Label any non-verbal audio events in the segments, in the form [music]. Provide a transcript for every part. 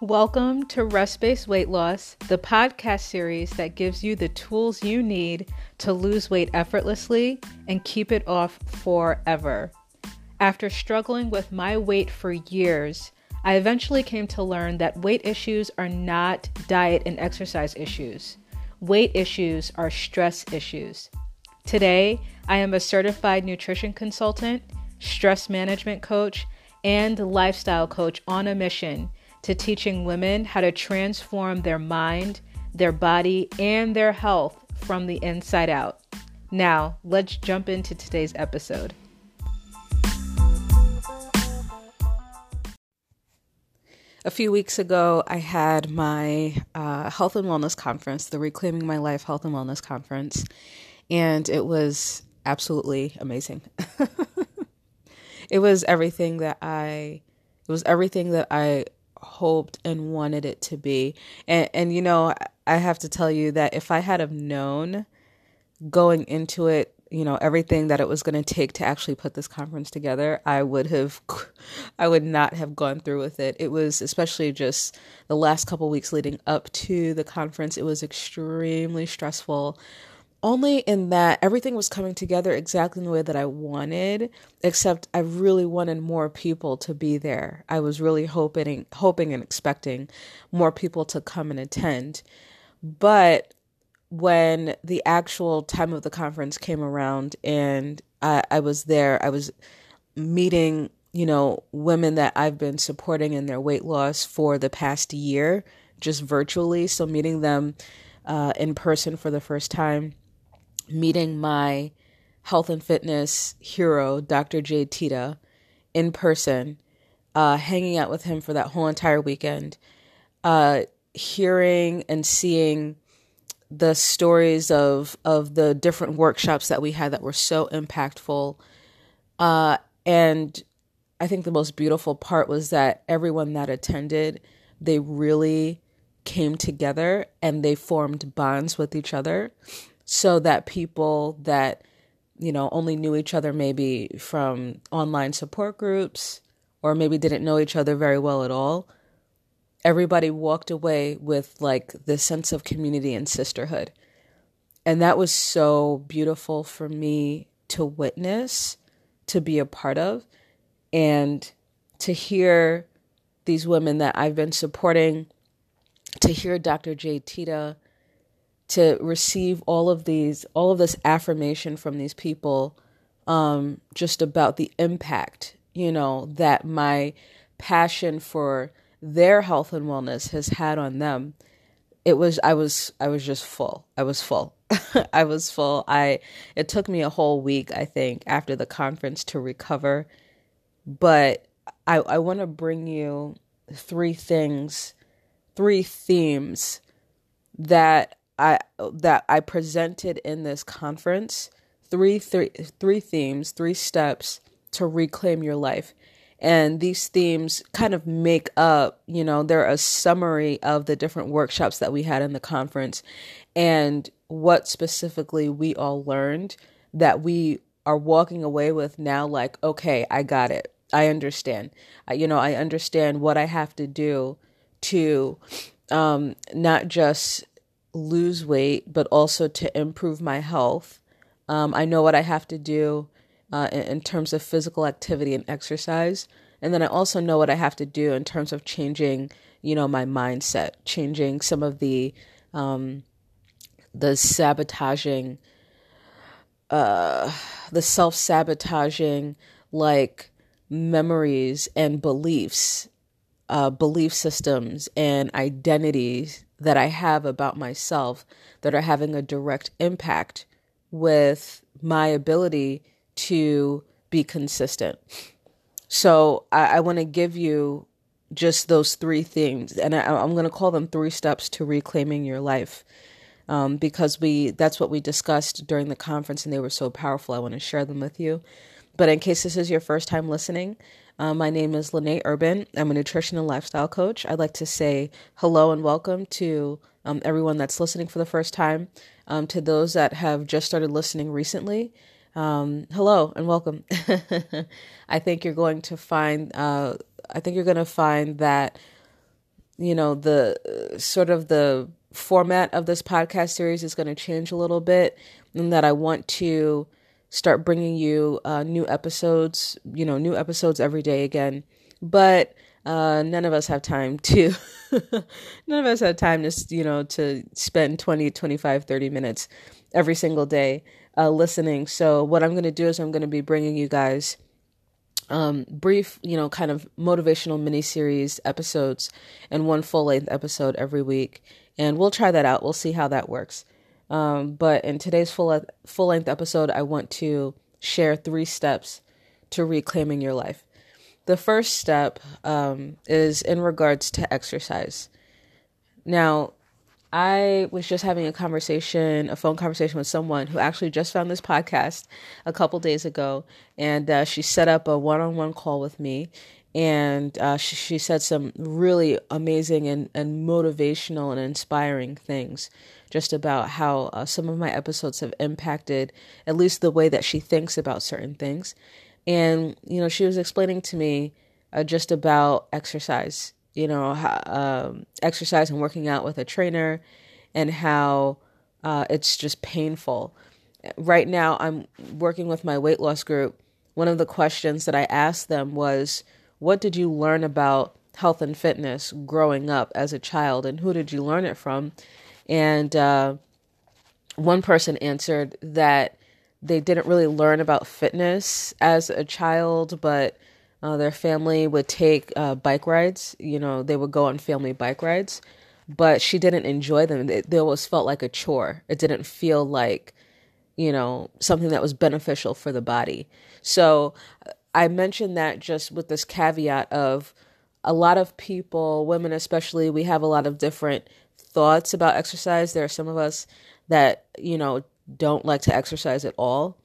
Welcome to Rest Based Weight Loss, the podcast series that gives you the tools you need to lose weight effortlessly and keep it off forever. After struggling with my weight for years, I eventually came to learn that weight issues are not diet and exercise issues. Weight issues are stress issues. Today, I am a certified nutrition consultant, stress management coach, and lifestyle coach on a mission to teaching women how to transform their mind, their body, and their health from the inside out. Now, let's jump into today's episode. A few weeks ago, I had my uh, health and wellness conference, the Reclaiming My Life Health and Wellness Conference, and it was absolutely amazing. [laughs] it was everything that I it was everything that I hoped and wanted it to be. And and you know, I have to tell you that if I had have known going into it, you know, everything that it was going to take to actually put this conference together, I would have [laughs] I would not have gone through with it. It was especially just the last couple weeks leading up to the conference, it was extremely stressful only in that everything was coming together exactly in the way that I wanted, except I really wanted more people to be there. I was really hoping hoping and expecting more people to come and attend. But when the actual time of the conference came around and I, I was there, I was meeting, you know, women that I've been supporting in their weight loss for the past year, just virtually. So meeting them uh, in person for the first time meeting my health and fitness hero, Dr. Jade Teta, in person, uh, hanging out with him for that whole entire weekend, uh, hearing and seeing the stories of of the different workshops that we had that were so impactful, uh, and I think the most beautiful part was that everyone that attended, they really came together and they formed bonds with each other so that people that you know only knew each other maybe from online support groups or maybe didn't know each other very well at all everybody walked away with like this sense of community and sisterhood and that was so beautiful for me to witness to be a part of and to hear these women that I've been supporting to hear Dr. Jade Teta to receive all of these all of this affirmation from these people um, just about the impact you know that my passion for their health and wellness has had on them. It was i was i was just full. I was full. [laughs] I was full. I it took me a whole week i think after the conference to recover. But i i want to bring you three things three themes that I that I presented in this conference three three three themes, three steps to reclaim your life. And these themes kind of make up, you know, they're a summary of the different workshops that we had in the conference and what specifically we all learned that we are walking away with now like, okay, I got it. I understand. I, you know, I understand what I have to do to um, not just lose weight, but also to improve my health. Um, I know what I have to do uh, in, in, terms of physical activity and exercise. And then I also know what I have to do in terms of changing, you know, my mindset, changing some of the, um, the sabotaging, uh, the self sabotaging, like memories and beliefs, uh, belief systems and identities that I have about myself that are having a direct impact with my ability to be consistent. So I, I want to give you just those three things, and I, am going to call them three steps to reclaiming your life. Um, because we that's what we discussed during the conference and they were so powerful. I want to share them with you. But in case this is your first time listening, uh, my name is Lene Urban. I'm a nutrition and lifestyle coach. I'd like to say hello and welcome to um, everyone that's listening for the first time. Um, to those that have just started listening recently, um, hello and welcome. [laughs] I think you're going to find. Uh, I think you're going to find that you know, the uh, sort of the format of this podcast series is going to change a little bit, and that I want to start bringing you uh, new episodes, you know, new episodes every day again. But uh, none of us have time to, [laughs] none of us have time to, you know, to spend 20, 25, 30 minutes every single day uh, listening. So what I'm going to do is I'm going to be bringing you guys um, brief, you know, kind of motivational mini series episodes and one full length episode every week. And we'll try that out. We'll see how that works. Um, but in today's full full length episode, I want to share three steps to reclaiming your life. The first step um, is in regards to exercise. Now, I was just having a conversation, a phone conversation with someone who actually just found this podcast a couple days ago, and uh, she set up a one-on-one call with me, and uh, she, she said some really amazing and, and motivational and inspiring things just about how uh, some of my episodes have impacted at least the way that she thinks about certain things, and you know she was explaining to me uh, just about exercise you know, um, exercise and working out with a trainer and how uh, it's just painful. Right now, I'm working with my weight loss group. One of the questions that I asked them was, What did you learn about health and fitness growing up as a child, and who did you learn it from? And uh, one person answered that they didn't really learn about fitness as a child, but uh, their family would take uh, bike rides. You know, they would go on family bike rides, but she didn't enjoy them. It, they always felt like a chore. It didn't feel like, you know, something that was beneficial for the body. So I mentioned that just with this caveat of a lot of people, women especially, we have a lot of different thoughts about exercise. There are some of us that, you know, don't like to exercise at all.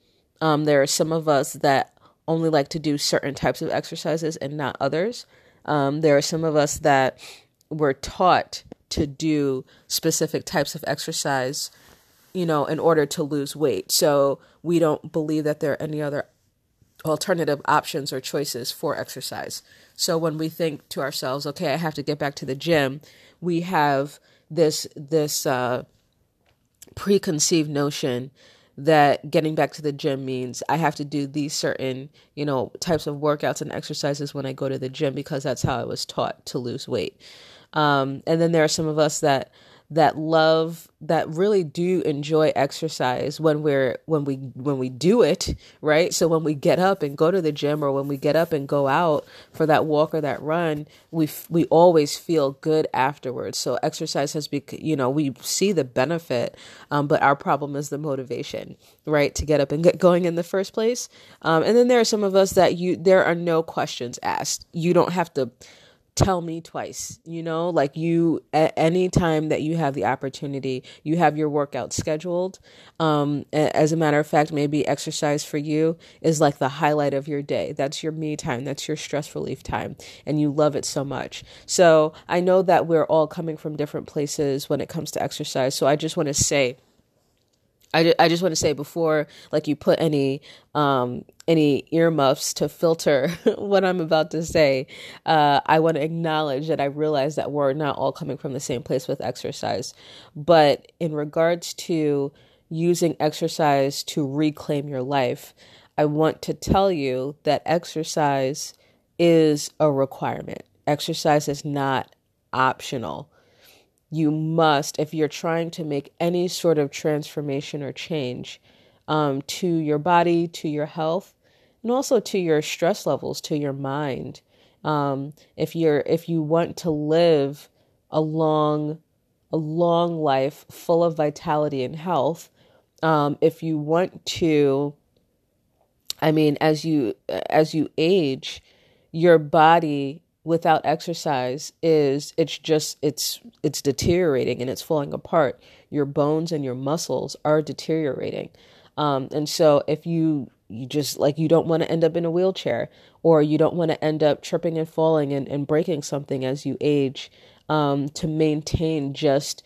Um, there are some of us that only like to do certain types of exercises and not others. Um, there are some of us that were taught to do specific types of exercise, you know, in order to lose weight. So we don't believe that there are any other alternative options or choices for exercise. So when we think to ourselves, okay, I have to get back to the gym, we have this this uh, preconceived notion that getting back to the gym means I have to do these certain, you know, types of workouts and exercises when I go to the gym because that's how I was taught to lose weight. Um, and then there are some of us that that love that really do enjoy exercise when we're when we when we do it right? So when we get up and go to the gym or when we get up and go out for that walk or that run we we always feel good afterwards. So exercise has become you know we see the benefit um, but our problem is the motivation right to get up and get going in the first place. Um, and then there are some of us that you there are no questions asked. You don't have to tell me twice you know? Like you at any time that you have the opportunity you have your workout scheduled. Um as a matter of fact maybe exercise for you is like the highlight of your day. That's your me time. That's your stress relief time. And you love it so much. So i know that we're all coming from different places when it comes to exercise. So i just want to say I, I just want to say before like you put any um any earmuffs to filter [laughs] what I'm about to say, uh, I want to acknowledge that I realize that we're not all coming from the same place with exercise. But in regards to using exercise to reclaim your life, I want to tell you that exercise is a requirement. Exercise is not optional you must, if you're trying to make any sort of transformation or change um, to your body, to your health, and also to your stress levels, to your mind. Um, if you're if you want to live a long a long life full of vitality and health, um, if you want to, I mean, as you as you age, your body without exercise is it's just it's it's deteriorating and it's falling apart. Your bones and your muscles are deteriorating. Um, and so if you you just like you don't want to end up in a wheelchair or you don't want to end up tripping and falling and, and breaking something as you age um, to maintain just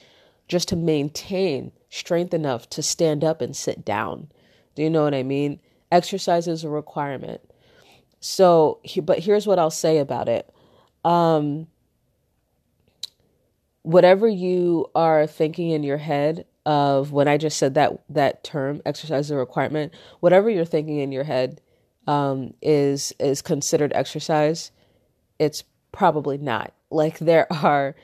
just to maintain strength enough to stand up and sit down. Do you know what i mean? Exercise is a requirement. So but here's what i'll say about it um, whatever you are thinking in your head of when I just said that that term, exercise is a requirement, whatever you're thinking in your head um, is is considered exercise. It's probably not. Like there are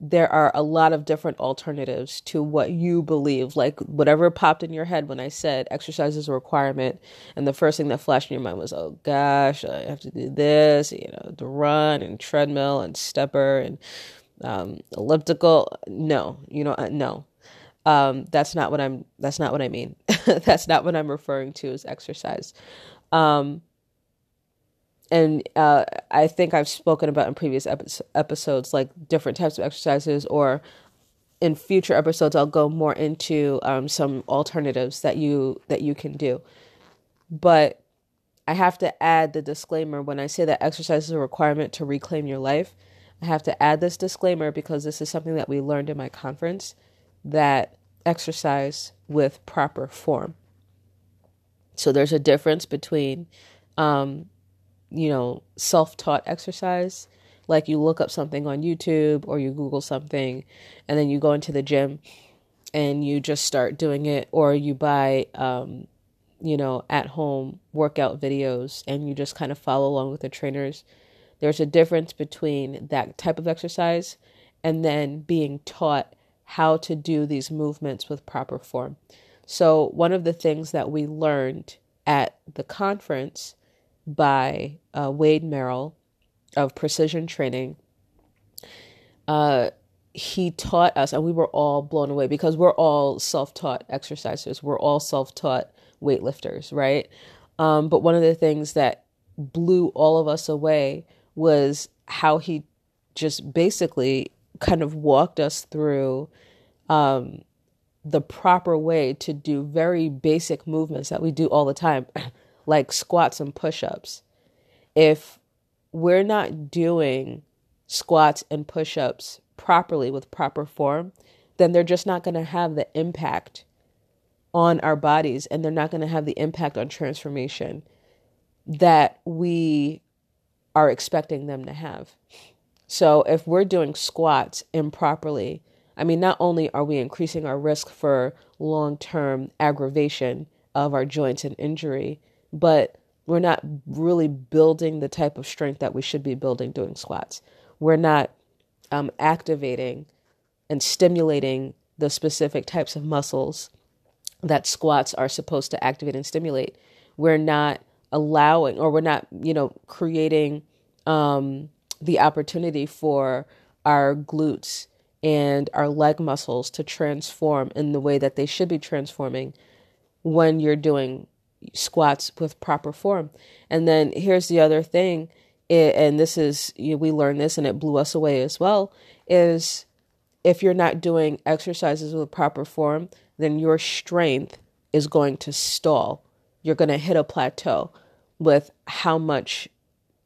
there are a lot of different alternatives to what you believe. Like whatever popped in your head when I said exercise is a requirement, and the first thing that flashed in your mind was, "Oh gosh, I have to do this," you know, the run and treadmill and stepper and um, elliptical. No, you know, uh, no. Um, that's not what I'm. That's not what I mean. [laughs] that's not what I'm referring to as exercise. Um, and uh, I think I've spoken about in previous epi- episodes, like different types of exercises, or in future episodes, I'll go more into um, some alternatives that you that you can do. But I have to add the disclaimer when I say that exercise is a requirement to reclaim your life. I have to add this disclaimer because this is something that we learned in my conference that exercise with proper form. So there's a difference between um, you know, self taught exercise. Like you look up something on YouTube or you Google something and then you go into the gym and you just start doing it, or you buy, um, you know, at home workout videos and you just kind of follow along with the trainers. There's a difference between that type of exercise and then being taught how to do these movements with proper form. So, one of the things that we learned at the conference by uh, Wade Merrill of Precision Training. Uh, he taught us, and we were all blown away because we're all self taught exercisers, we're all self taught weightlifters, right? Um, but one of the things that blew all of us away was how he just basically kind of walked us through um, the proper way to do very basic movements that we do all the time. [clears throat] like squats and push ups, if we're not doing squats and push ups properly with proper form, then they're just not going to have the impact on our bodies and they're not going to have the impact on transformation that we are expecting them to have. So if we're doing squats improperly, I mean, not only are we increasing our risk for long term aggravation of our joints and injury, but we're not really building the type of strength that we should be building doing squats. We're not um, activating and stimulating the specific types of muscles that squats are supposed to activate and stimulate. We're not allowing, or we're not, you know, creating um, the opportunity for our glutes and our leg muscles to transform in the way that they should be transforming when you're doing squats with proper form. And then here's the other thing, and this is we learned this and it blew us away as well. Is if you're not doing exercises with proper form, then your strength is going to stall. You're going to hit a plateau with how much,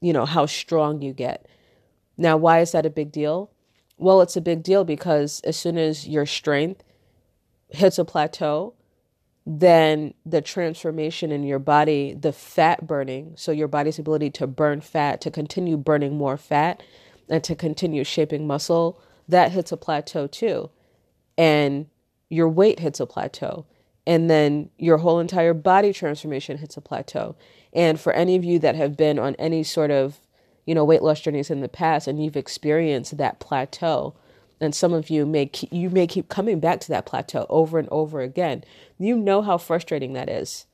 you know, how strong you get. Now, why is that a big deal? Well, it's a big deal because as soon as your strength hits a plateau, then the transformation in your body, the fat burning, so your body's ability to burn fat, to continue burning more fat, and to continue shaping muscle, that hits a plateau too. And your weight hits a plateau. And then your whole entire body transformation hits a plateau. And for any of you that have been on any sort of, you know, weight loss journeys in the past and you've experienced that plateau, and some of you may keep, you may keep coming back to that plateau over and over again. You know how frustrating that is.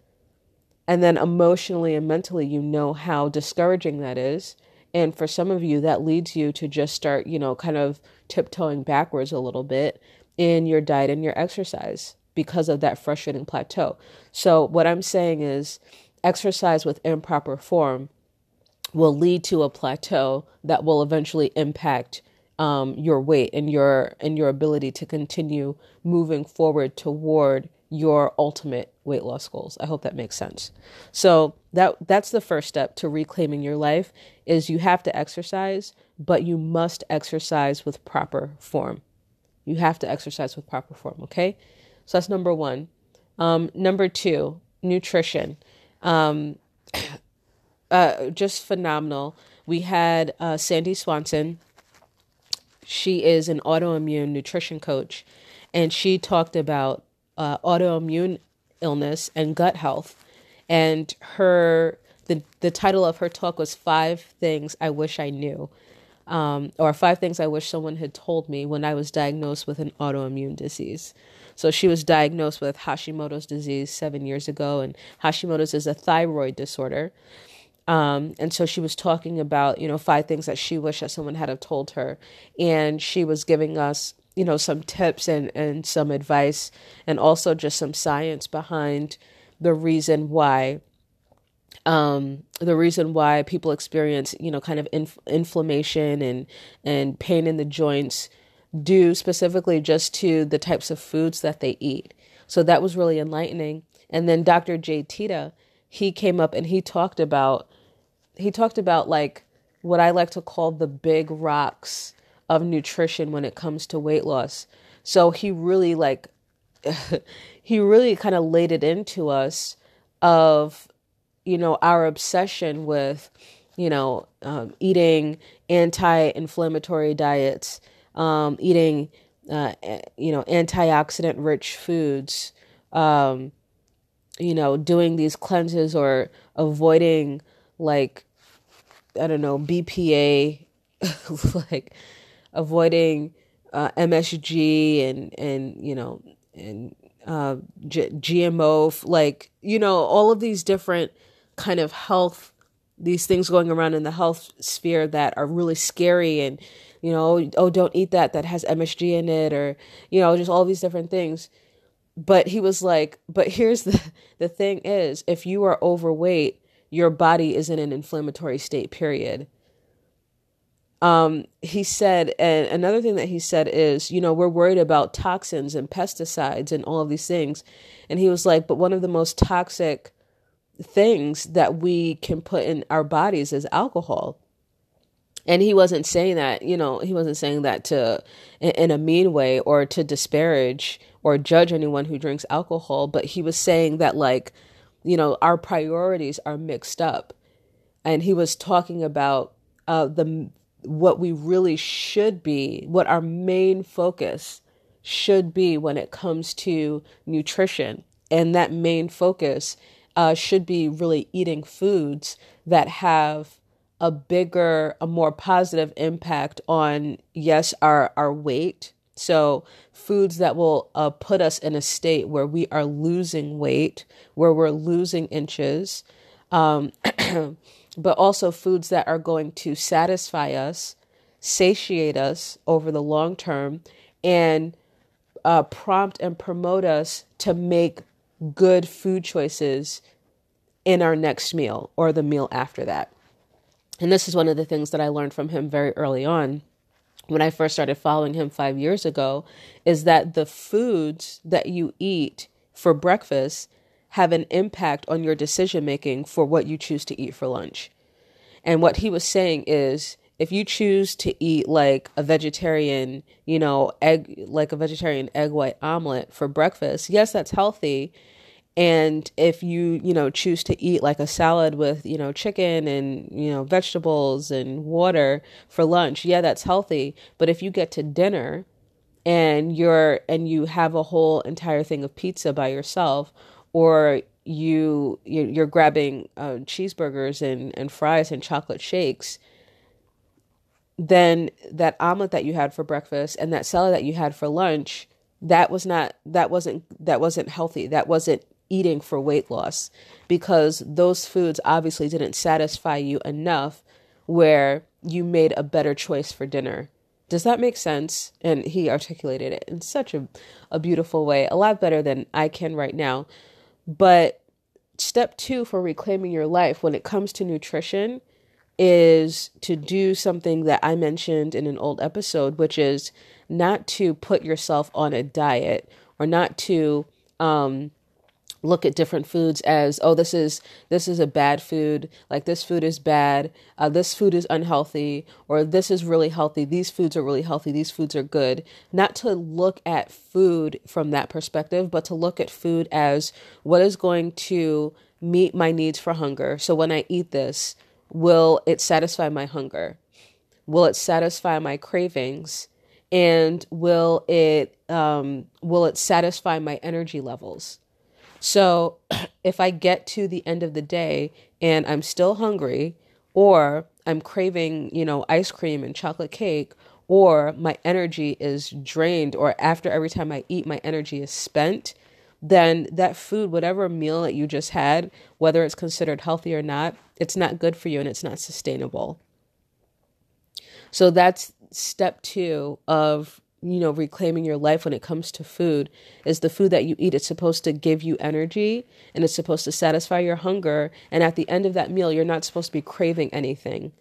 And then emotionally and mentally you know how discouraging that is. And for some of you that leads you to just start, you know, kind of tiptoeing backwards a little bit in your diet and your exercise because of that frustrating plateau. So what I'm saying is exercise with improper form will lead to a plateau that will eventually impact um, your weight and your and your ability to continue moving forward toward your ultimate weight loss goals. I hope that makes sense. So that that's the first step to reclaiming your life is you have to exercise, but you must exercise with proper form. You have to exercise with proper form, okay? So that's number 1. Um, number 2, nutrition. Um, [coughs] uh, just phenomenal. We had uh, Sandy Swanson she is an autoimmune nutrition coach, and she talked about uh, autoimmune illness and gut health. And her the the title of her talk was Five Things I Wish I Knew, um, or Five Things I Wish Someone Had Told Me When I Was Diagnosed with an Autoimmune Disease. So she was diagnosed with Hashimoto's disease seven years ago, and Hashimoto's is a thyroid disorder. Um, and so she was talking about, you know, five things that she wished that someone had have told her. And she was giving us, you know, some tips and, and some advice and also just some science behind the reason why um, the reason why people experience, you know, kind of inf- inflammation and and pain in the joints due specifically just to the types of foods that they eat. So that was really enlightening. And then Dr. Jade Teta, he came up and he talked about he talked about like what I like to call the big rocks of nutrition when it comes to weight loss. So he really like [laughs] he really kind of laid it into us of you know our obsession with you know um, eating anti-inflammatory diets um, eating uh, you know antioxidant rich foods um, you know doing these cleanses or avoiding like I don't know, BPA, [laughs] like avoiding uh, MSG and and you know and uh, G- GMO, like you know all of these different kind of health, these things going around in the health sphere that are really scary and you know oh don't eat that that has MSG in it or you know just all these different things. But he was like, but here's the [laughs] the thing is if you are overweight your body is in an inflammatory state, period. Um, he said, and another thing that he said is, you know, we're worried about toxins and pesticides and all of these things. And he was like, but one of the most toxic things that we can put in our bodies is alcohol. And he wasn't saying that, you know, he wasn't saying that to in a mean way or to disparage or judge anyone who drinks alcohol, but he was saying that like you know, our priorities are mixed up. And he was talking about uh, the what we really should be, what our main focus should be when it comes to nutrition. And that main focus uh, should be really eating foods that have a bigger, a more positive impact on, yes, our, our weight. So foods that will uh, put us in a state where we are losing weight, where we're losing inches, um, [clears throat] but also foods that are going to satisfy us, satiate us over the long term, and uh, prompt and promote us to make good food choices in our next meal or the meal after that. And this is one of the things that I learned from him very early on when I first started following him five years ago is that the foods that you eat for breakfast have an impact on your decision making for what you choose to eat for lunch. And what he was saying is if you choose to eat like a vegetarian, you know, egg, like a vegetarian egg white omelet for breakfast, yes, that's healthy and if you you know choose to eat like a salad with you know chicken and you know vegetables and water for lunch yeah that's healthy. But if you get to dinner and you're and you have a whole entire thing of pizza by yourself or you you're grabbing uh, cheeseburgers and and fries and chocolate shakes then that omelet that you had for breakfast and that salad that you had for lunch that was not that wasn't that wasn't healthy. That wasn't eating for weight loss because those foods obviously didn't satisfy you enough where you made a better choice for dinner. Does that make sense? And he articulated it in such a, a beautiful way, a lot better than I can right now. But step two for reclaiming your life when it comes to nutrition is to do something that I mentioned in an old episode, which is not to put yourself on a diet or not to um, look at different foods as oh this is this is a bad food. Like this food is bad. Uh, this food is unhealthy. Or this is really healthy. These foods are really healthy. These foods are good. Not to look at food from that perspective but to look at food as what is going to meet my needs for hunger. So when i eat this will it satisfy my hunger? Will it satisfy my cravings? And will it um, will it satisfy my energy levels so [clears throat] if i get to the end of the day and i'm still hungry or i'm craving you know ice cream and chocolate cake or my energy is drained or after every time i eat my energy is spent then that food whatever meal that you just had whether it's considered healthy or not it's not good for you and it's not sustainable. So that's step two of you know reclaiming your life when it comes to food is the food that you eat. It's supposed to give you energy and it's supposed to satisfy your hunger. And at the end of that meal you're not supposed to be craving anything.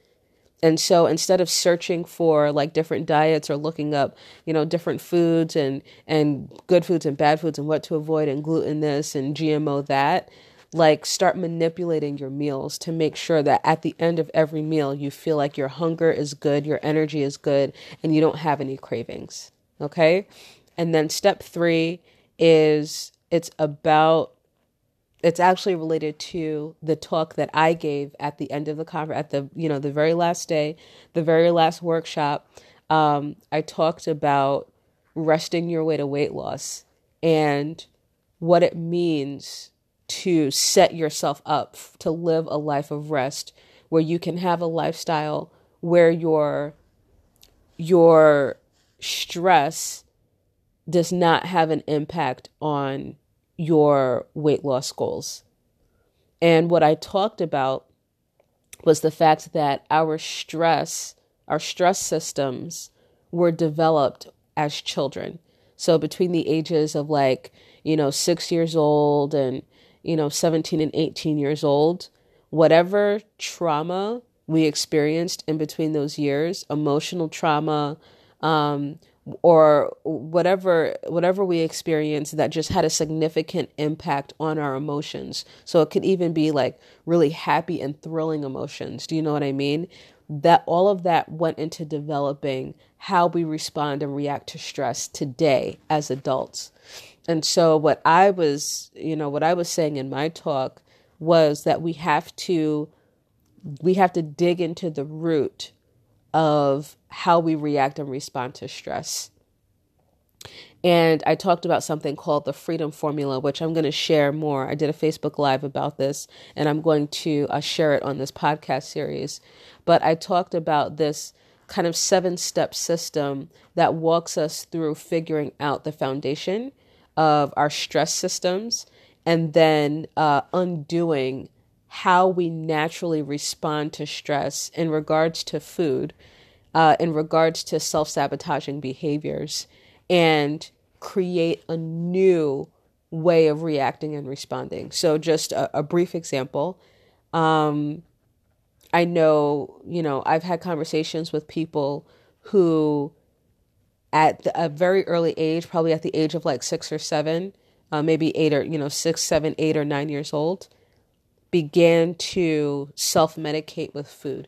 And so instead of searching for like different diets or looking up you know different foods and and good foods and bad foods and what to avoid and gluten this and gmo that like start manipulating your meals to make sure that at the end of every meal you feel like your hunger is good, your energy is good, and you don't have any cravings. Okay? And then step 3 is it's about it's actually related to the talk that I gave at the end of the conference at the you know the very last day, the very last workshop. Um, I talked about resting your way to weight loss and what it means to set yourself up to live a life of rest where you can have a lifestyle where your your stress does not have an impact on your weight loss goals. And what I talked about was the fact that our stress, our stress systems were developed as children. So between the ages of like, you know, 6 years old and you know, 17 and 18 years old, whatever trauma we experienced in between those years, emotional trauma, um, or whatever whatever we experienced that just had a significant impact on our emotions. So it could even be like really happy and thrilling emotions. Do you know what I mean? That all of that went into developing how we respond and react to stress today as adults. And so what I was, you know, what I was saying in my talk was that we have to we have to dig into the root of how we react and respond to stress. And I talked about something called the freedom formula, which I'm going to share more. I did a Facebook Live about this, and I'm going to uh, share it on this podcast series. But I talked about this kind of seven step system that walks us through figuring out the foundation of our stress systems and then uh, undoing how we naturally respond to stress in regards to food, uh, in regards to self sabotaging behaviors, and create a new way of reacting and responding. So, just a, a brief example. Um, I know, you know, I've had conversations with people who at the, a very early age, probably at the age of like six or seven, uh, maybe eight or, you know, six, seven, eight or nine years old, began to self medicate with food.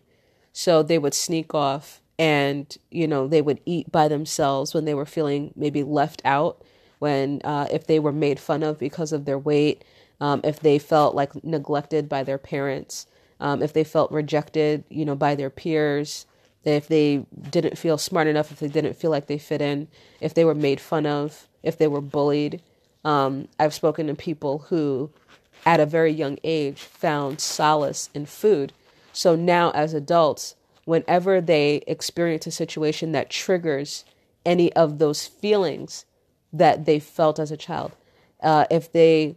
So they would sneak off and, you know, they would eat by themselves when they were feeling maybe left out, when, uh, if they were made fun of because of their weight, um, if they felt like neglected by their parents, um, if they felt rejected, you know, by their peers, if they didn't feel smart enough, if they didn't feel like they fit in, if they were made fun of, if they were bullied. Um, I've spoken to people who, at a very young age, found solace in food. So now, as adults, whenever they experience a situation that triggers any of those feelings that they felt as a child, uh, if they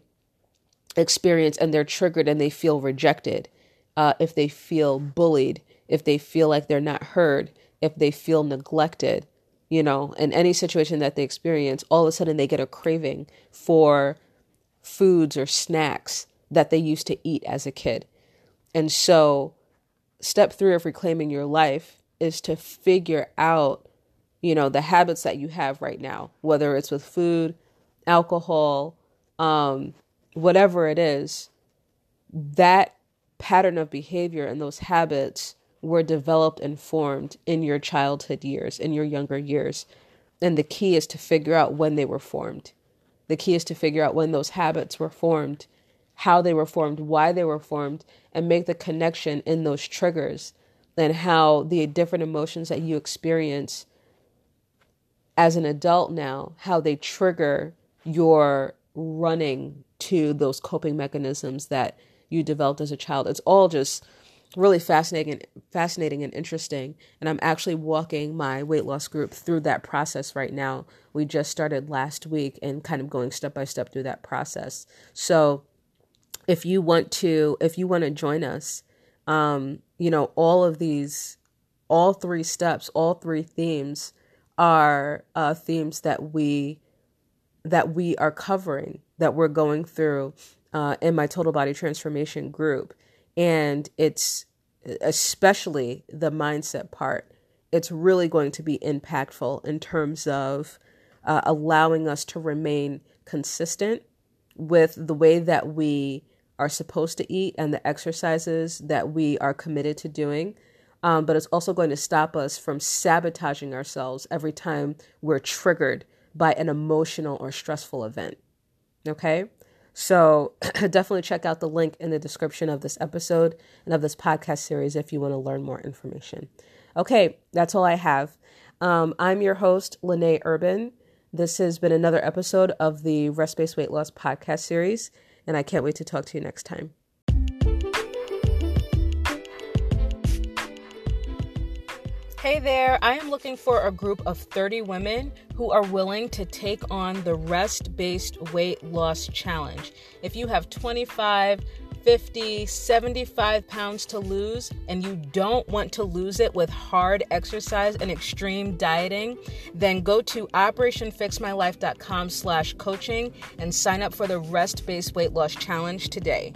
experience and they're triggered and they feel rejected, uh, if they feel bullied, if they feel like they're not heard, if they feel neglected, you know, in any situation that they experience, all of a sudden they get a craving for foods or snacks that they used to eat as a kid. And so, step three of reclaiming your life is to figure out, you know, the habits that you have right now, whether it's with food, alcohol, um, whatever it is, that pattern of behavior and those habits were developed and formed in your childhood years, in your younger years. And the key is to figure out when they were formed. The key is to figure out when those habits were formed, how they were formed, why they were formed, and make the connection in those triggers and how the different emotions that you experience as an adult now, how they trigger your running to those coping mechanisms that you developed as a child. It's all just really fascinating fascinating and interesting. And i'm actually walking my weight loss group through that process right now. We just started last week and kind of going step by step through that process. So if you want to if you want to join us um you know all of these all three steps all three themes are uh themes that we that we are covering that we're going through uh, in my total body transformation group and it's especially the mindset part it's really going to be impactful in terms of uh, allowing us to remain consistent with the way that we are supposed to eat and the exercises that we are committed to doing. Um, but it's also going to stop us from sabotaging ourselves every time we're triggered by an emotional or stressful event. Okay? So [clears throat] definitely check out the link in the description of this episode and of this podcast series if you want to learn more information. Okay, that's all I have. Um, I'm your host, Lene Urban. This has been another episode of the Rest Based Weight Loss podcast series, and I can't wait to talk to you next time. Hey there, I am looking for a group of 30 women who are willing to take on the rest based weight loss challenge. If you have 25, 50, 75 pounds to lose and you don't want to lose it with hard exercise and extreme dieting, then go to operationfixmylife.com slash coaching and sign up for the rest based weight loss challenge today.